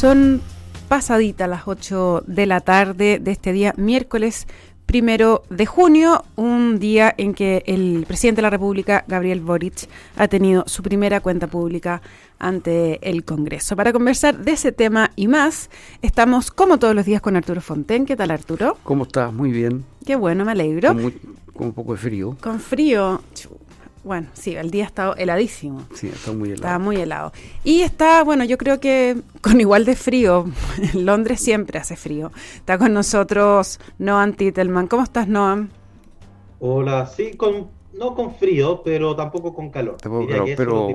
Son pasaditas las 8 de la tarde de este día, miércoles primero de junio, un día en que el presidente de la República, Gabriel Boric, ha tenido su primera cuenta pública ante el Congreso. Para conversar de ese tema y más, estamos como todos los días con Arturo Fonten. ¿Qué tal, Arturo? ¿Cómo estás? Muy bien. Qué bueno, me alegro. Con, con un poco de frío. Con frío. Bueno, sí, el día está heladísimo. Sí, está muy helado. Está muy helado. Y está, bueno, yo creo que con igual de frío. En Londres siempre hace frío. Está con nosotros Noam Titelman. ¿Cómo estás, Noam? Hola, sí, con, no con frío, pero tampoco con calor. Tampoco, pero,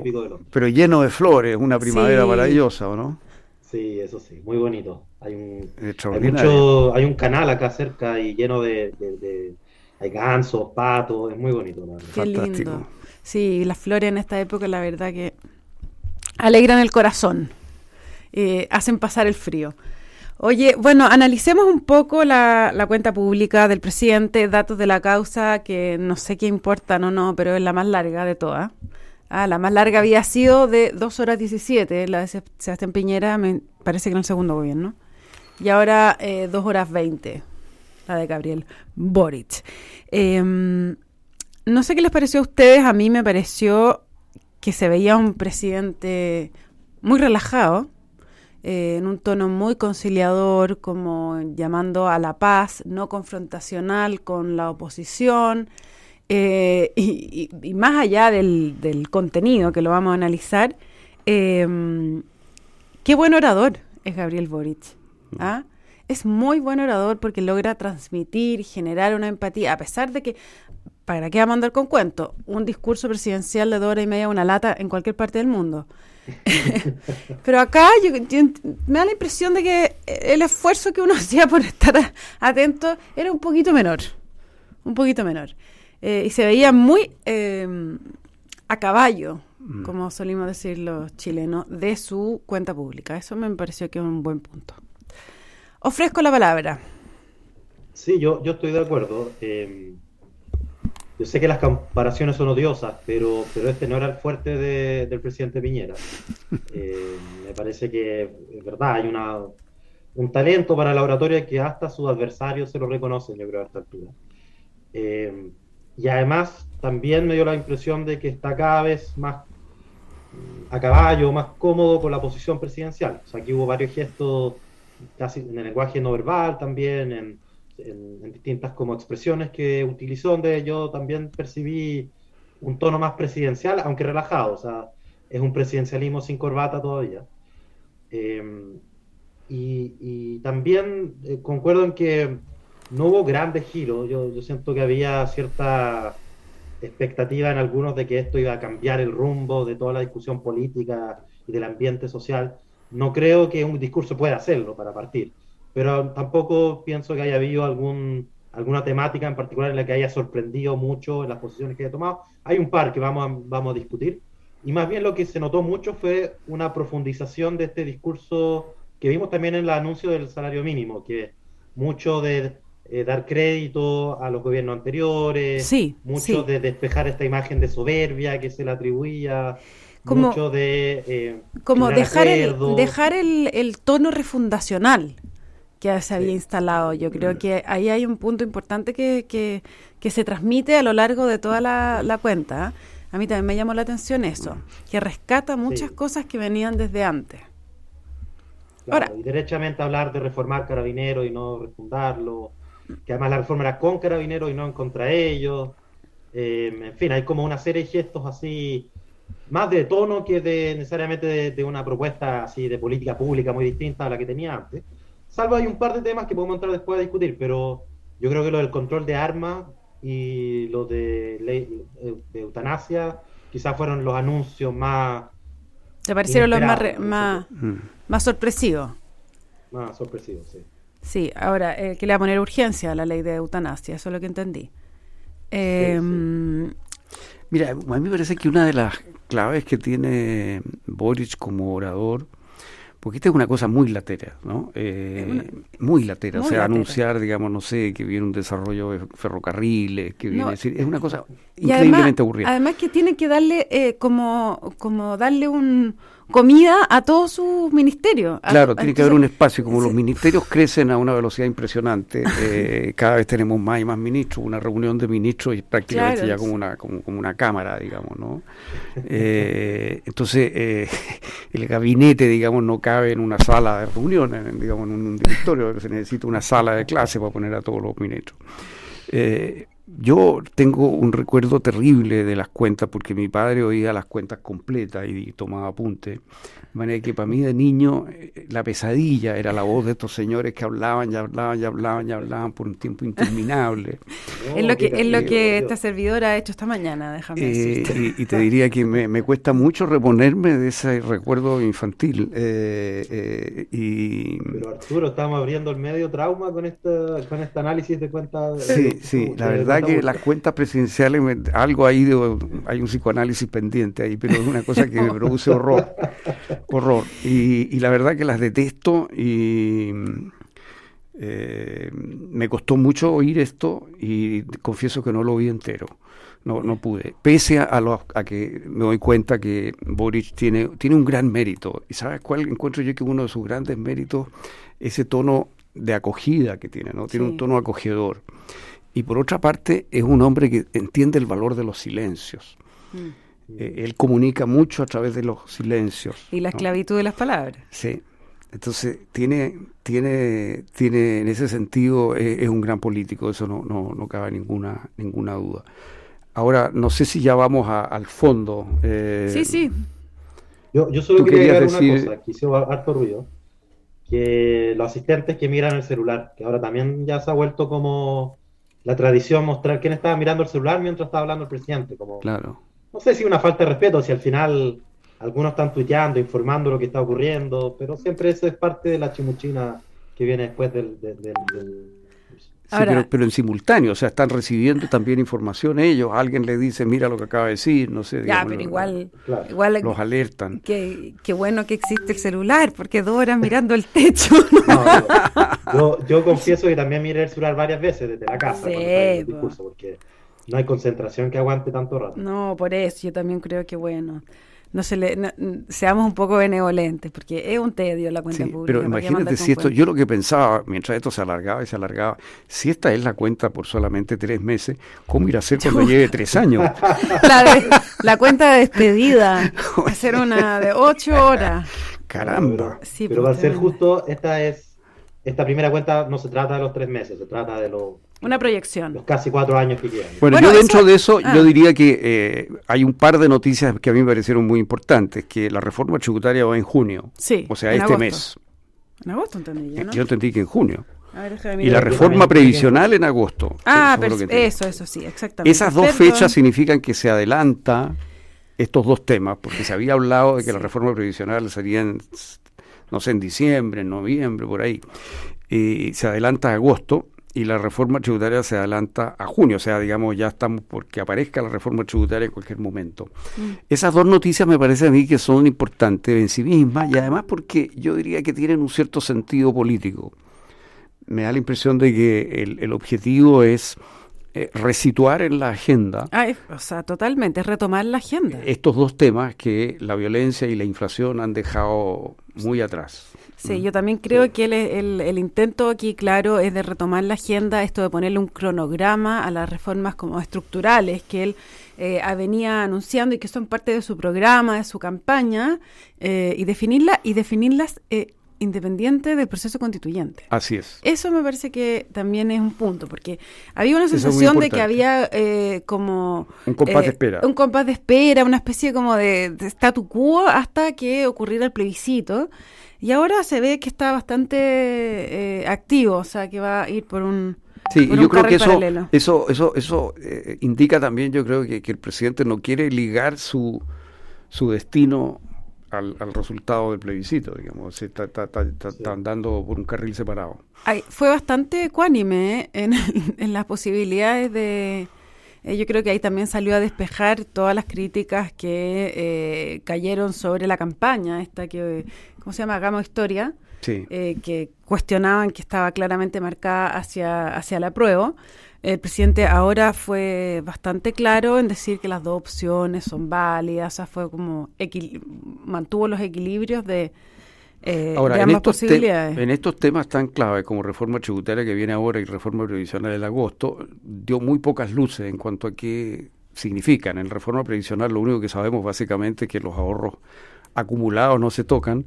pero, pero, lleno de flores, una primavera sí. maravillosa, ¿o no? Sí, eso sí, muy bonito. Hay un, hay, mucho, hay un canal acá cerca y lleno de, de, de hay gansos, patos, es muy bonito. Qué Fantástico. lindo. Sí, las flores en esta época, la verdad que alegran el corazón, eh, hacen pasar el frío. Oye, bueno, analicemos un poco la, cuenta pública del presidente, datos de la causa, que no sé qué importan o no, pero es la más larga de todas. Ah, la más larga había sido de 2 horas 17, la de Sebastián Piñera, me parece que en el segundo gobierno. Y ahora eh, 2 horas 20, la de Gabriel Boric. Eh, no sé qué les pareció a ustedes, a mí me pareció que se veía un presidente muy relajado, eh, en un tono muy conciliador, como llamando a la paz, no confrontacional con la oposición, eh, y, y, y, más allá del, del, contenido que lo vamos a analizar, eh, qué buen orador es Gabriel Boric. ¿ah? Es muy buen orador porque logra transmitir, generar una empatía, a pesar de que ¿para qué vamos a andar con cuento? Un discurso presidencial de dos horas y media, una lata en cualquier parte del mundo. Pero acá yo, yo, me da la impresión de que el esfuerzo que uno hacía por estar atento era un poquito menor. Un poquito menor. Eh, y se veía muy eh, a caballo, mm. como solimos decir los chilenos, de su cuenta pública. Eso me pareció que es un buen punto. Ofrezco la palabra. Sí, yo, yo estoy de acuerdo. Eh, yo sé que las comparaciones son odiosas, pero, pero este no era el fuerte de, del presidente Piñera. Eh, me parece que es verdad, hay una, un talento para la oratoria que hasta sus adversarios se lo reconocen, yo creo, a esta altura. Eh, y además también me dio la impresión de que está cada vez más a caballo, más cómodo con la posición presidencial. O sea, aquí hubo varios gestos casi en el lenguaje no verbal también, en, en, en, distintas como expresiones que utilizó, donde yo también percibí un tono más presidencial, aunque relajado, o sea, es un presidencialismo sin corbata todavía. Eh, y, y, también eh, concuerdo en que no hubo grandes giros, yo, yo siento que había cierta expectativa en algunos de que esto iba a cambiar el rumbo de toda la discusión política y del ambiente social. No creo que un discurso pueda hacerlo para partir pero tampoco pienso que haya habido algún, alguna temática en particular en la que haya sorprendido mucho en las posiciones que haya tomado. Hay un par que vamos a, vamos a discutir, y más bien lo que se notó mucho fue una profundización de este discurso que vimos también en el anuncio del salario mínimo, que mucho de eh, dar crédito a los gobiernos anteriores, sí, mucho sí. de despejar esta imagen de soberbia que se le atribuía como, mucho de eh, como dejar el, dejar el, el, tono refundacional que se había instalado. Yo creo que ahí hay un punto importante que, que, que se transmite a lo largo de toda la, la, cuenta. A mí también me llamó la atención eso, que rescata muchas sí. cosas que venían desde antes. Claro, Ahora, y derechamente hablar de reformar carabineros y no refundarlo, que además la reforma era con carabineros y no en contra ellos. Eh, en fin, hay como una serie de gestos así, más de tono que de necesariamente de, de una propuesta así de política pública muy distinta a la que tenía antes salvo hay un par de temas que podemos entrar después a discutir, pero yo creo que lo del control de armas y lo de ley de eutanasia quizás fueron los anuncios más... ¿Te parecieron los más, re, más, mm. más sorpresivos? Más sorpresivos, sí. Sí, ahora, eh, que le va a poner urgencia a la ley de eutanasia, eso es lo que entendí. Eh, sí, sí. Mira, a mí me parece que una de las claves que tiene Boric como orador porque esta es una cosa muy latera, ¿no? Eh, una, muy latera, muy o sea, latera. anunciar, digamos, no sé, que viene un desarrollo de ferrocarriles, que viene, no, es, decir, es una cosa increíblemente además, aburrida. Además que tiene que darle, eh, como, como darle un, comida a todos sus ministerios. Claro, tiene que haber un espacio. Como los ministerios crecen a una velocidad impresionante, eh, cada vez tenemos más y más ministros. Una reunión de ministros y prácticamente ya como una, como, una cámara, digamos, ¿no? Eh, entonces, eh, el gabinete, digamos, no cabe en una sala de reuniones, digamos, en un directorio. Se necesita una sala de clase para poner a todos los ministros. Eh, yo tengo un recuerdo terrible de las cuentas porque mi padre oía las cuentas completas y tomaba apuntes. De manera que para mí de niño eh, la pesadilla era la voz de estos señores que hablaban y hablaban y hablaban y hablaban por un tiempo interminable. es lo que, es lo que esta servidora ha hecho esta mañana, déjame eh, y, te diría que me, cuesta mucho reponerme de ese recuerdo infantil. Eh, y... Pero Arturo, estamos abriendo el medio trauma con, esta, con este análisis de cuentas. Sí, sí, la verdad que las cuentas presidenciales, algo ahí, de, hay un psicoanálisis pendiente ahí, pero es una cosa que me produce horror horror. Y, la verdad que las detesto y eh, me costó mucho oír esto y confieso que no lo oí entero. No, no pude. Pese a, a que me doy cuenta que Boric tiene, tiene un gran mérito. ¿Y sabes cuál encuentro yo que uno de sus grandes méritos? Ese tono de acogida que tiene, ¿no? Tiene un tono acogedor. Y por otra parte, es un hombre que entiende el valor de los silencios. Mm. Eh, él comunica mucho a través de los silencios. Y la esclavitud de las palabras. Sí. Entonces, tiene, tiene, tiene en ese sentido, eh, es un gran político, eso no, no, no cabe ninguna, ninguna duda. Ahora, no sé si ya vamos al fondo. Eh, sí, sí. Yo, yo solo quería agregar una cosa, que hizo harto ruido, que los asistentes que miran el celular, que ahora también ya se ha vuelto como la tradición mostrar quién estaba mirando el celular mientras estaba hablando el presidente. Como, claro no sé si una falta de respeto, si al final algunos están tuiteando, informando lo que está ocurriendo, pero siempre eso es parte de la chimuchina que viene después del... Sí, pero, en simultáneo, o sea, están recibiendo también información ellos, alguien le dice, mira lo que acaba de decir, no sé. Ya, pero igual, igual los alertan. Qué bueno que existe el celular, porque dos horas mirando el techo. yo, yo, confieso que también miré el celular varias veces desde la casa, sí, discurso, porque no hay concentración que aguante tanto rato. No, por eso yo también creo que bueno. No se le, seamos un poco benevolentes, porque es un tedio la cuenta pública. Pero imagínate si esto, yo lo que pensaba, mientras esto se alargaba y se alargaba, si esta es la cuenta por solamente tres meses, ¿cómo irá a ser cuando lleve tres años? La, la cuenta de despedida, hacer una de ocho horas. Caramba. Sí, pero para ser justo, esta es, esta primera cuenta no se trata de los tres meses, se trata de los una proyección. Los casi cuatro años que quedan. Bueno, yo dentro de eso, yo ah. diría que eh, hay un par de noticias que a mí me parecieron muy importantes, que la reforma tributaria va en junio. Sí. O sea, este mes. En agosto entendí yo, ¿no? Yo entendí que en junio. y la reforma previsional en agosto. Ah, pero eso, eso sí, exactamente. Esas dos fechas significan que se adelanta estos dos temas, porque se había hablado de que la reforma previsional sería en, no sé, en diciembre, en noviembre, por ahí. Y se adelanta a agosto y la reforma tributaria se adelanta a junio, o sea, digamos, ya estamos porque aparezca la reforma tributaria en cualquier momento. Mm. Esas dos noticias me parece a mí que son importantes en sí mismas y además porque yo diría que tienen un cierto sentido político. Me da la impresión de que el, objetivo es eh, resituar en la agenda. O sea, totalmente, retomar la agenda. Estos dos temas que la violencia y la inflación han dejado muy atrás. Sí, yo también creo que el, el, intento aquí, claro, es de retomar la agenda, esto de ponerle un cronograma a las reformas como estructurales que él eh, venía anunciando y que son parte de su programa, de su campaña, eh, y definirla y definirlas eh, independiente del proceso constituyente. Así es. Eso me parece que también es un punto, porque había una sensación de que había eh, como... Un compás de espera. Un compás de espera, una especie como de, de statu quo hasta que ocurriera el plebiscito. Y ahora se ve que está bastante eh, activo, o sea, que va a ir por un... Sí, yo creo que eso, eso, eso, eso eh, indica también, yo creo que, que, el presidente no quiere ligar su, su destino al, resultado del plebiscito, digamos, se está, está, está, andando por un carril separado. Ay, fue bastante ecuánime ¿eh? en, en las posibilidades de, yo creo que ahí también salió a despejar todas las críticas que cayeron sobre la campaña, esta que ¿cómo se llama? Hagamos Historia, eh, que cuestionaban que estaba claramente marcada hacia, hacia la prueba. El presidente ahora fue bastante claro en decir que las dos opciones son válidas, o sea, fue como mantuvo los equilibrios de, eh, ahora, en estos, en estos temas tan claves como reforma tributaria que viene ahora y reforma previsional del agosto, dio muy pocas luces en cuanto a qué significan. En reforma previsional lo único que sabemos básicamente es que los ahorros acumulados no se tocan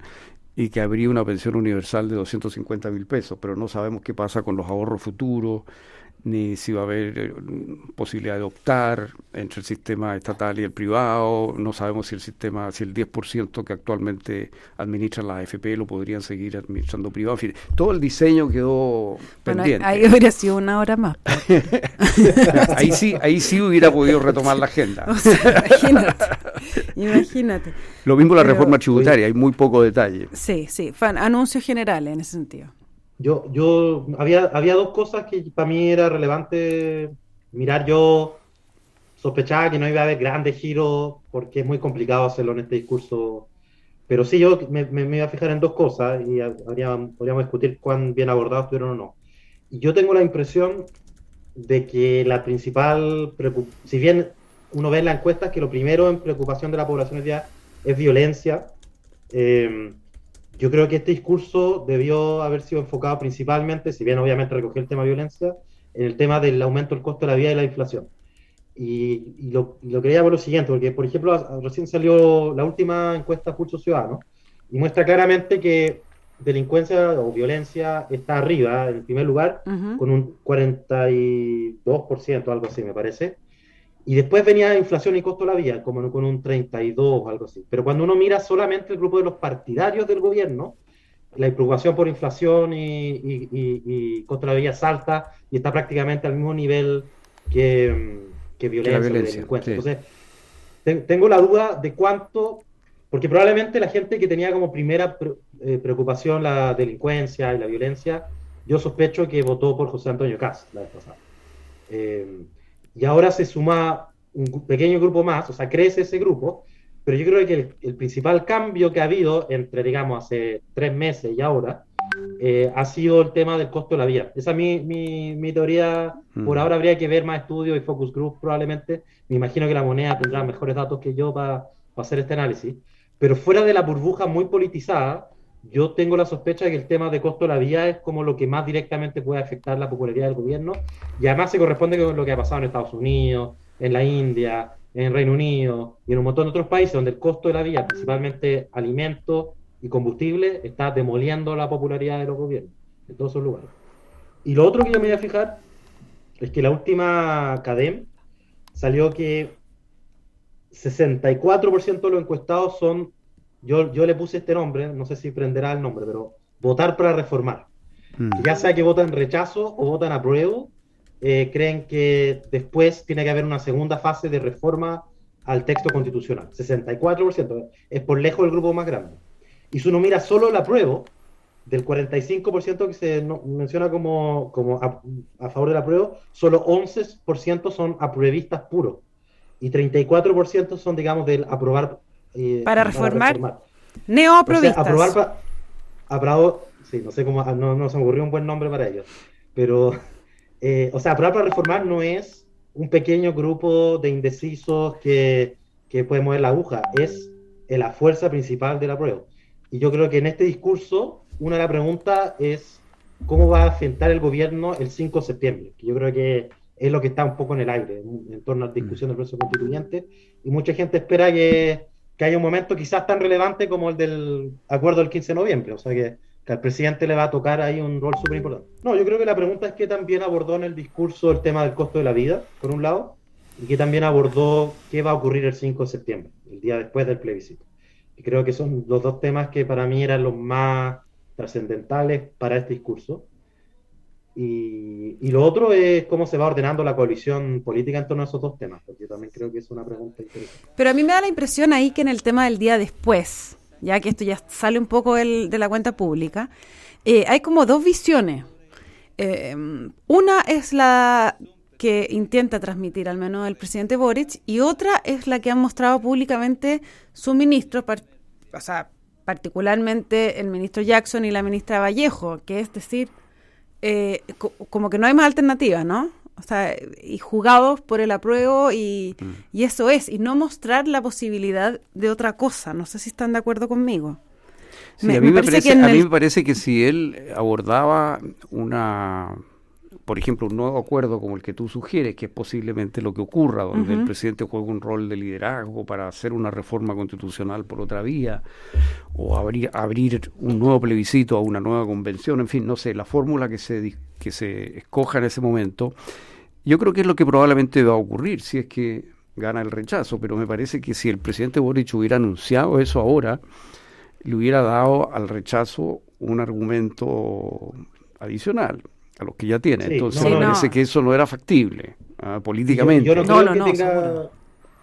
y que habría una pensión universal de 250 mil pesos, pero no sabemos qué pasa con los ahorros futuros, ni si va a haber eh, posibilidad de optar entre el sistema estatal y el privado, no sabemos si el sistema, si el 10% que actualmente administran la AFP lo podrían seguir administrando privado, en fin, todo el diseño quedó pendiente. Ahí hubiera sido una hora más. ahí sí, ahí sí hubiera podido retomar la agenda. imagínate, imagínate. Lo mismo la reforma tributaria, hay muy poco detalle. Sí, sí, fue anuncios generales en ese sentido. Yo, yo había, había dos cosas que para mí era relevante mirar. Yo sospechaba que no iba a haber grandes giros porque es muy complicado hacerlo en este discurso. Pero sí, yo me, me, iba a fijar en dos cosas y habría, podríamos discutir cuán bien abordados estuvieron o no. Y yo tengo la impresión de que la principal, si bien uno ve en las encuestas que lo primero en preocupación de la población día es violencia, eh, yo creo que este discurso debió haber sido enfocado principalmente, si bien obviamente recogió el tema de violencia, en el tema del aumento del costo de la vida y la inflación. Y, lo, lo, quería por lo siguiente, porque por ejemplo recién salió la última encuesta Pulso Ciudadano y muestra claramente que delincuencia o violencia está arriba, en primer lugar, con un 42%, algo así me parece, y después venía inflación y costo de la vida, como con un 32 o algo así. Pero cuando uno mira solamente el grupo de los partidarios del gobierno, la preocupación por inflación y, costo de la vida salta y está prácticamente al mismo nivel que, que violencia, violencia Entonces, tengo la duda de cuánto, porque probablemente la gente que tenía como primera eh, preocupación la delincuencia y la violencia, yo sospecho que votó por José Antonio Caz la vez pasada. Eh, y ahora se suma un pequeño grupo más, o sea, crece ese grupo, pero yo creo que el, principal cambio que ha habido entre, digamos, hace tres meses y ahora, eh, ha sido el tema del costo de la vida. Esa es mi, mi, mi teoría. Por mm. ahora habría que ver más estudios y focus group probablemente. Me imagino que la moneda tendrá mejores datos que yo para hacer este análisis. Pero fuera de la burbuja muy politizada, yo tengo la sospecha de que el tema de costo de la vida es como lo que más directamente puede afectar la popularidad del gobierno y además se corresponde con lo que ha pasado en Estados Unidos, en la India, en Reino Unido y en un montón de otros países donde el costo de la vida, principalmente alimentos y combustible, está demoliendo la popularidad de los gobiernos en todos esos lugares. Y lo otro que yo me voy a fijar es que la última CADEM salió que 64% de los encuestados son yo, yo le puse este nombre, no sé si prenderá el nombre, pero votar para reformar. Mm. Ya sea que votan rechazo o votan apruebo, eh, creen que después tiene que haber una segunda fase de reforma al texto constitucional. 64% es por lejos el grupo más grande. Y si uno mira solo el apruebo, del 45% que se menciona como, como a, favor del apruebo, solo 11% son apruebistas puros. Y 34% son, digamos, del aprobar para, reformar, neoprovistas. aprobar para, sí, no sé cómo, no, no, se me ocurrió un buen nombre para ellos, pero, eh, o sea, aprobar para reformar no es un pequeño grupo de indecisos que, que puede mover la aguja, es la fuerza principal del apruebo. Y yo creo que en este discurso, una de las preguntas es cómo va a enfrentar el gobierno el 5 de septiembre, que yo creo que es lo que está un poco en el aire en, torno a la discusión del proceso constituyente, y mucha gente espera que que haya un momento quizás tan relevante como el del acuerdo del 15 de noviembre, o sea que, al presidente le va a tocar ahí un rol súper importante. No, yo creo que la pregunta es que también abordó en el discurso el tema del costo de la vida, por un lado, y que también abordó qué va a ocurrir el 5 de septiembre, el día después del plebiscito. Y creo que son los dos temas que para mí eran los más trascendentales para este discurso. Y, lo otro es cómo se va ordenando la coalición política en torno a esos dos temas, porque yo también creo que es una pregunta interesante. Pero a mí me da la impresión ahí que en el tema del día después, ya que esto ya sale un poco de la cuenta pública, eh, hay como dos visiones. Eh, una es la que intenta transmitir al menos el presidente Boric y otra es la que han mostrado públicamente su ministro, o sea, particularmente el ministro Jackson y la ministra Vallejo, que es decir, eh, como que no hay más alternativa, ¿no? O sea, y jugados por el apruebo y, mm. y eso es, y no mostrar la posibilidad de otra cosa. No sé si están de acuerdo conmigo. Sí, a, mí me parece, a mí me parece que si él abordaba una por ejemplo, un nuevo acuerdo como el que tú sugieres, que es posiblemente lo que ocurra, donde el presidente juega un rol de liderazgo para hacer una reforma constitucional por otra vía, o abrir, abrir un nuevo plebiscito a una nueva convención, en fin, no sé, la fórmula que se, que se escoja en ese momento, yo creo que es lo que probablemente va a ocurrir, si es que gana el rechazo, pero me parece que si el presidente Boric hubiera anunciado eso ahora, le hubiera dado al rechazo un argumento adicional a los que ya tiene. Entonces me parece que eso no era factible ah, políticamente. Yo, no, creo que tenga,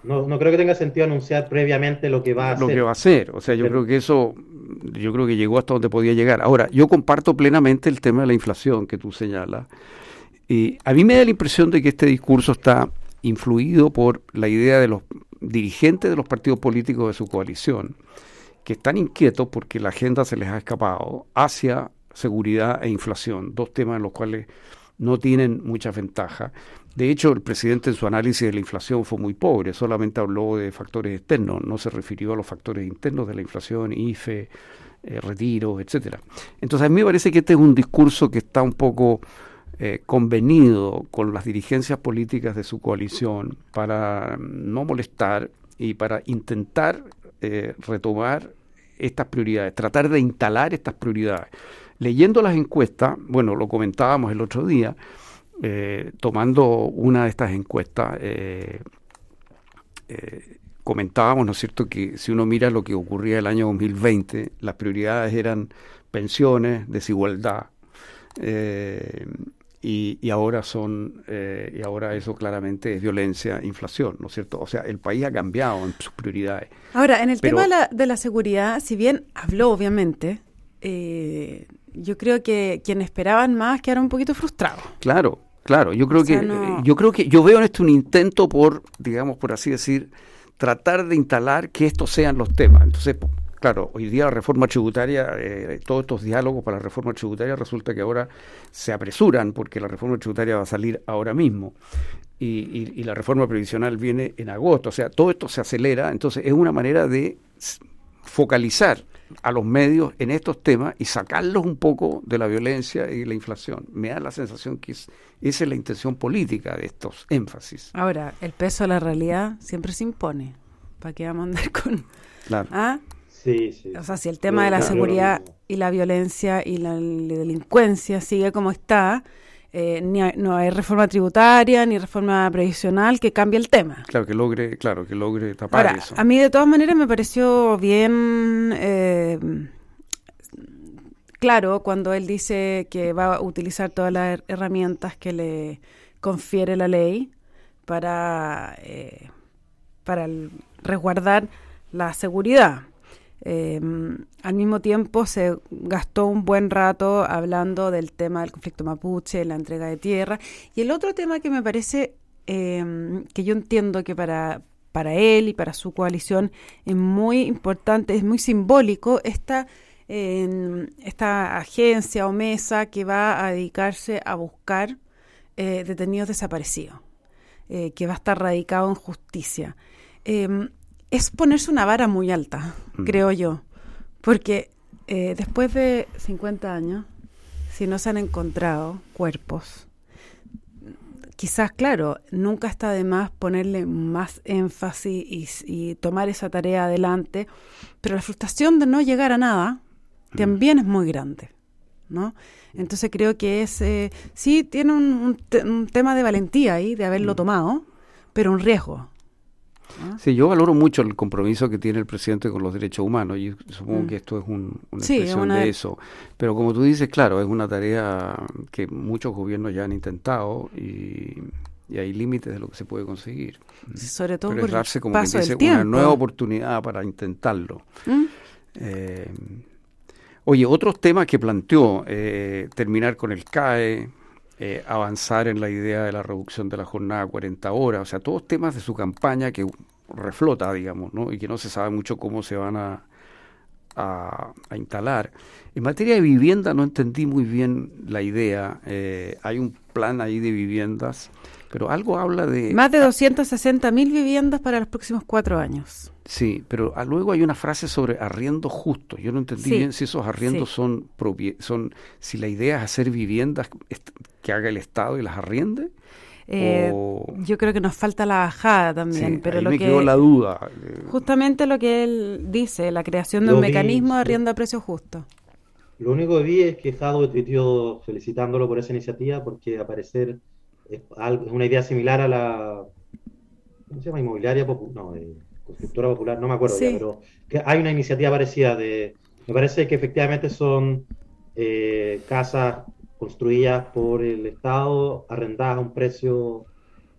no, creo que tenga sentido anunciar previamente lo que va a hacer. Lo que va a hacer. O sea, yo creo que eso, yo creo que llegó hasta donde podía llegar. Ahora, yo comparto plenamente el tema de la inflación que tú señalas. Y a mí me da la impresión de que este discurso está influido por la idea de los dirigentes de los partidos políticos de su coalición, que están inquietos porque la agenda se les ha escapado hacia seguridad e inflación, dos temas en los cuales no tienen mucha ventaja. De hecho, el presidente en su análisis de la inflación fue muy pobre, solamente habló de factores externos, no se refirió a los factores internos de la inflación, IFE, eh, retiros, etcétera. Entonces, a mí me parece que este es un discurso que está un poco eh, convenido con las dirigencias políticas de su coalición para no molestar y para intentar eh, retomar estas prioridades, tratar de instalar estas prioridades. Leyendo las encuestas, bueno, lo comentábamos el otro día, eh, tomando una de estas encuestas, eh, eh, comentábamos, ¿no es cierto?, que si uno mira lo que ocurría el año 2020, las prioridades eran pensiones, desigualdad, y, ahora son, y ahora eso claramente es violencia, inflación, ¿no es cierto? O sea, el país ha cambiado en sus prioridades. Ahora, en el tema de la, de la, seguridad, si bien habló, obviamente, eh, yo creo que quienes esperaban más quedaron un poquito frustrados. Claro, claro. Yo creo que yo creo que yo veo en esto un intento por, digamos, por así decir, tratar de instalar que estos sean los temas. Entonces, claro, hoy día la reforma tributaria, eh, todos estos diálogos para la reforma tributaria resulta que ahora se apresuran porque la reforma tributaria va a salir ahora mismo. Y, y la reforma previsional viene en agosto, o sea, todo esto se acelera, entonces es una manera de focalizar a los medios en estos temas y sacarlos un poco de la violencia y la inflación. Me da la sensación que esa es la intención política de estos énfasis. Ahora, el peso de la realidad siempre se impone. ¿Para qué vamos a andar con...? Claro. ¿Ah? Sí, sí. O sea, si el tema de la seguridad y la violencia y la delincuencia sigue como está, eh, ni no hay reforma tributaria ni reforma previsional que cambie el tema. Claro, que logre, claro, que logre tapar Ahora, eso. A mí de todas maneras me pareció bien eh, claro cuando él dice que va a utilizar todas las herramientas que le confiere la ley para, eh, para resguardar la seguridad. Eh, al mismo tiempo se gastó un buen rato hablando del tema del conflicto mapuche, la entrega de tierra. Y el otro tema que me parece em, que yo entiendo que para, para él y para su coalición es muy importante, es muy simbólico esta, esta agencia o mesa que va a dedicarse a buscar eh, detenidos desaparecidos, eh, que va a estar radicado en justicia. Es ponerse una vara muy alta, mm. creo yo, porque eh, después de 50 años, si no se han encontrado cuerpos, quizás, claro, nunca está de más ponerle más énfasis y, tomar esa tarea adelante, pero la frustración de no llegar a nada mm. también es muy grande, ¿no? Entonces creo que es, eh, sí, tiene un, un, tema de valentía ahí, de haberlo mm. tomado, pero un riesgo. ¿Ah? Sí, yo valoro mucho el compromiso que tiene el presidente con los derechos humanos y supongo mm. que esto es un, una expresión de eso. Pero como tú dices, claro, es una tarea que muchos gobiernos ya han intentado y, hay límites de lo que se puede conseguir. sobre todo Pero por darse como que dice una nueva oportunidad para intentarlo. ¿Mm? Eh, oye, otros temas que planteó, eh, terminar con el CAE, eh, avanzar en la idea de la reducción de la jornada a 40 horas, o sea, todos temas de su campaña que reflota, digamos, ¿no? y que no se sabe mucho cómo se van a, a, instalar. En materia de vivienda no entendí muy bien la idea. Eh, hay un plan ahí de viviendas, pero algo habla de... Más de 260 mil viviendas para los próximos cuatro años. Sí, pero luego hay una frase sobre arriendos justos. Yo no entendí bien si esos arriendos son, son, si la idea es hacer viviendas que haga el Estado y las arriende. Eh, yo creo que nos falta la bajada también, pero lo me que quedó la duda. Justamente lo que él dice, la creación de un mecanismo de arriendo a precio justo. Lo único que vi es que Jado tuiteó felicitándolo por esa iniciativa porque al parecer es, una idea similar a la ¿cómo se llama? inmobiliaria popular, no, eh, constructora popular, no me acuerdo ya, pero que hay una iniciativa parecida de me parece que efectivamente son eh, casas construidas por el Estado, arrendadas a un precio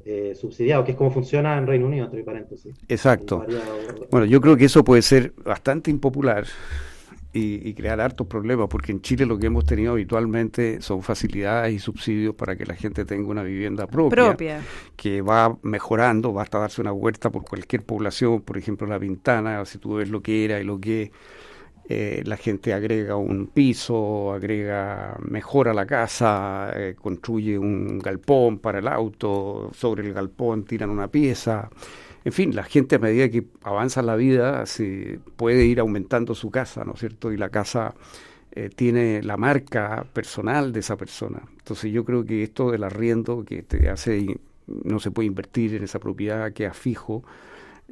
eh, subsidiado, que es como funciona en Reino Unido, entre paréntesis. Exacto. Bueno, yo creo que eso puede ser bastante impopular y, crear hartos problemas, porque en Chile lo que hemos tenido habitualmente son facilidades y subsidios para que la gente tenga una vivienda propia, propia. que va mejorando, basta darse una vuelta por cualquier población, por ejemplo la Pintana, si tú ves lo que era y lo que eh, la gente agrega un piso, agrega, mejora la casa, eh, construye un galpón para el auto, sobre el galpón tiran una pieza. En fin, la gente a medida que avanza la vida se puede ir aumentando su casa, ¿no es cierto? Y la casa eh, tiene la marca personal de esa persona. Entonces yo creo que esto del arriendo que te hace no se puede invertir en esa propiedad, queda fijo,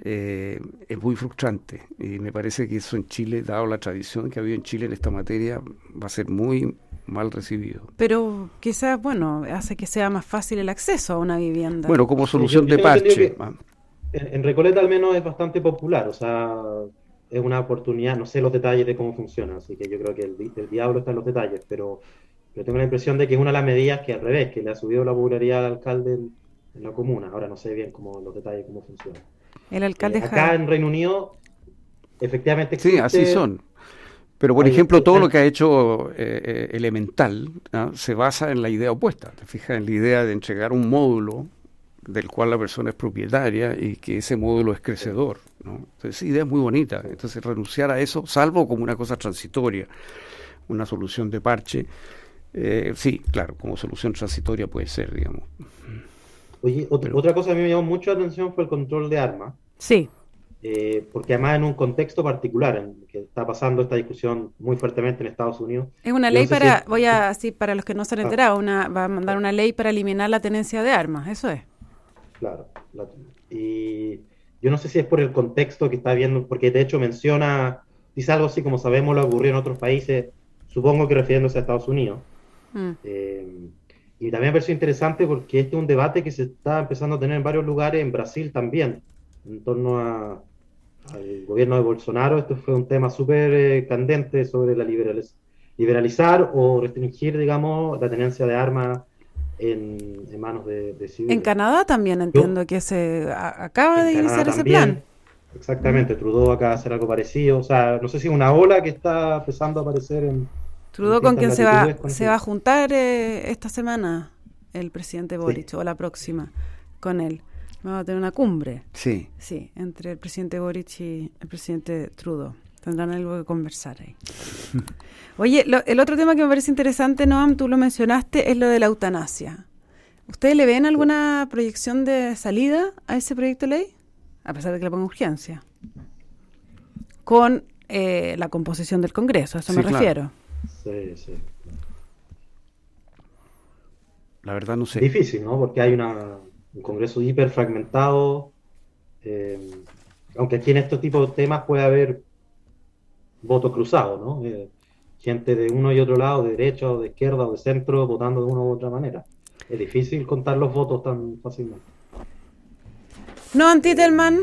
eh, es muy frustrante y me parece que eso en Chile, dado la tradición que ha habido en Chile en esta materia, va a ser muy mal recibido. Pero quizás, bueno, hace que sea más fácil el acceso a una vivienda. Bueno, como solución de parche. En, Recoleta al menos es bastante popular, o sea, es una oportunidad, no sé los detalles de cómo funciona, así que yo creo que el, diablo está en los detalles, pero, pero, tengo la impresión de que es una de las medidas que al revés, que le ha subido la popularidad al alcalde en, la comuna. Ahora no sé bien cómo los detalles, cómo funciona. El alcalde eh, Acá en Reino Unido, efectivamente Sí, así son. Pero, por ejemplo, todo lo que ha hecho eh, eh, Elemental se basa en la idea opuesta. Te fijas en la idea de entregar un módulo del cual la persona es propietaria y que ese módulo es crecedor. ¿no? Entonces, esa idea es muy bonita. Entonces, renunciar a eso, salvo como una cosa transitoria, una solución de parche, sí, claro, como solución transitoria puede ser, digamos. Oye, otra cosa que me llamó mucho la atención fue el control de armas. Sí. Eh, porque además en un contexto particular, en que está pasando esta discusión muy fuertemente en Estados Unidos. Es una ley para, voy a así para los que no se han ah. enterado, una, va a mandar una ley para eliminar la tenencia de armas, eso es. Claro. y yo no sé si es por el contexto que está viendo, porque de hecho menciona, dice algo así como sabemos lo ocurrió en otros países, supongo que refiriéndose a Estados Unidos. Mm. Eh, y también me pareció interesante porque este es un debate que se está empezando a tener en varios lugares, en Brasil también, en torno a, al gobierno de Bolsonaro. Esto fue un tema súper eh, candente sobre la liberalizar o restringir, digamos, la tenencia de armas en, manos de, civiles. En Canadá también entiendo que se acaba de iniciar ese plan. Exactamente, Trudeau acaba de hacer algo parecido. O sea, no sé si una ola que está empezando a aparecer en, Trudeau con quien se va, se va a juntar eh, esta semana el presidente Boric o la próxima con él. Va a tener una cumbre. Sí. Sí, entre el presidente Boric y el presidente Trudeau. Tendrán algo que conversar ahí. Oye, el otro tema que me parece interesante, Noam, tú lo mencionaste, es lo de la eutanasia. ¿Ustedes le ven alguna proyección de salida a ese proyecto de ley? A pesar de que le ponga urgencia. Con eh, la composición del Congreso, a eso me refiero. Sí, sí. La verdad no sé. Difícil, ¿no? Porque hay una, un Congreso hiper fragmentado. Eh, aunque aquí en estos tipos de temas puede haber votos cruzados, ¿no? Eh, gente de uno y otro lado, de derecha o de izquierda o de centro, votando de una u otra manera. Es difícil contar los votos tan fácilmente. No, Antitelman,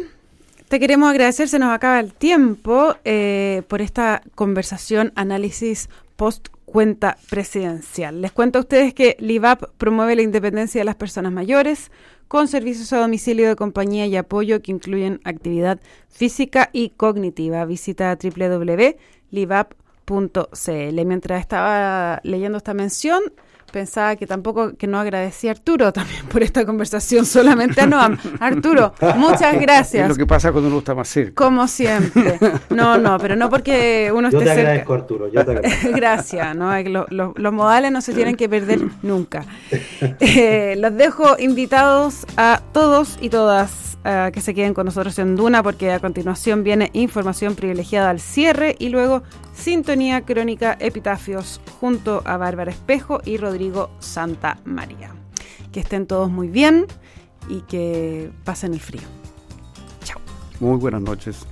te queremos agradecer, se nos acaba el tiempo eh, por esta conversación, análisis post cuenta presidencial. Les cuento a ustedes que LIVAP promueve la independencia de las personas mayores con servicios a domicilio de compañía y apoyo que incluyen actividad física y cognitiva. Visita www.livap.cl. Mientras estaba leyendo esta mención, pensaba que tampoco que no agradecía a Arturo también por esta conversación, solamente a Noam. Arturo, muchas gracias. Es lo que pasa cuando uno está más cerca. Como siempre. No, no, pero no porque uno yo esté te agradezco, Arturo. Yo te agradezco. gracias. ¿no? los modales no se tienen que perder nunca. Eh, los dejo invitados a todos y todas a que se queden con nosotros en Duna porque a continuación viene información privilegiada al cierre y luego Sintonía Crónica Epitafios junto a Bárbara Espejo y Rodrigo Santa María. Que estén todos muy bien y que pasen el frío. Chao. Muy buenas noches.